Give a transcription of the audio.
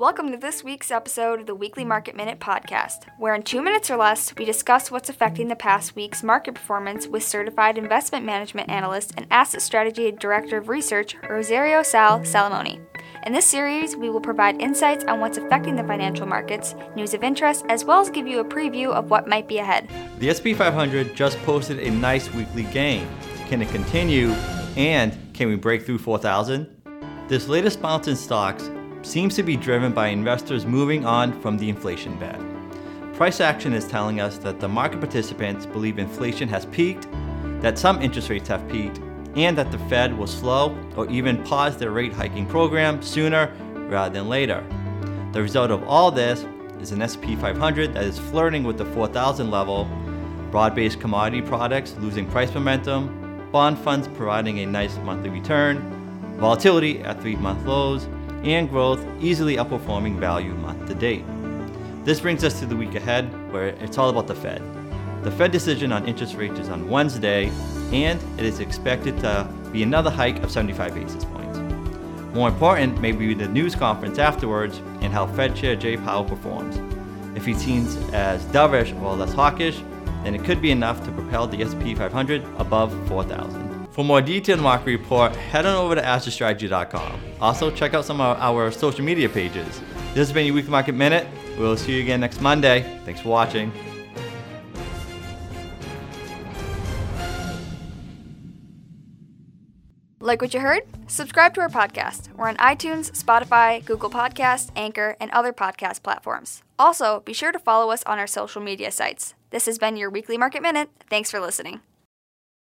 Welcome to this week's episode of the Weekly Market Minute podcast, where in two minutes or less, we discuss what's affecting the past week's market performance with certified investment management analyst and asset strategy director of research, Rosario Sal Salamone. In this series, we will provide insights on what's affecting the financial markets, news of interest, as well as give you a preview of what might be ahead. The S&P 500 just posted a nice weekly gain. Can it continue? And can we break through 4,000? This latest bounce in stocks seems to be driven by investors moving on from the inflation bet. Price action is telling us that the market participants believe inflation has peaked, that some interest rates have peaked, and that the Fed will slow or even pause their rate hiking program sooner rather than later. The result of all this is an S&P 500 that is flirting with the 4,000 level, broad based commodity products losing price momentum, bond funds providing a nice monthly return, volatility at three month lows, and growth easily outperforming value month to date. This brings us to the week ahead, where it's all about the Fed. The Fed decision on interest rates is on Wednesday, and it is expected to be another hike of 75 basis points. More important may be the news conference afterwards and how Fed Chair Jay Powell performs. If he seems as dovish or less hawkish, then it could be enough to propel the S&P 500 above 4,000. For more detailed market report, head on over to assetstrategy.com. Also, check out some of our social media pages. This has been your Weekly Market Minute. We'll see you again next Monday. Thanks for watching. Like what you heard? Subscribe to our podcast. We're on iTunes, Spotify, Google Podcasts, Anchor, and other podcast platforms. Also, be sure to follow us on our social media sites. This has been your Weekly Market Minute. Thanks for listening.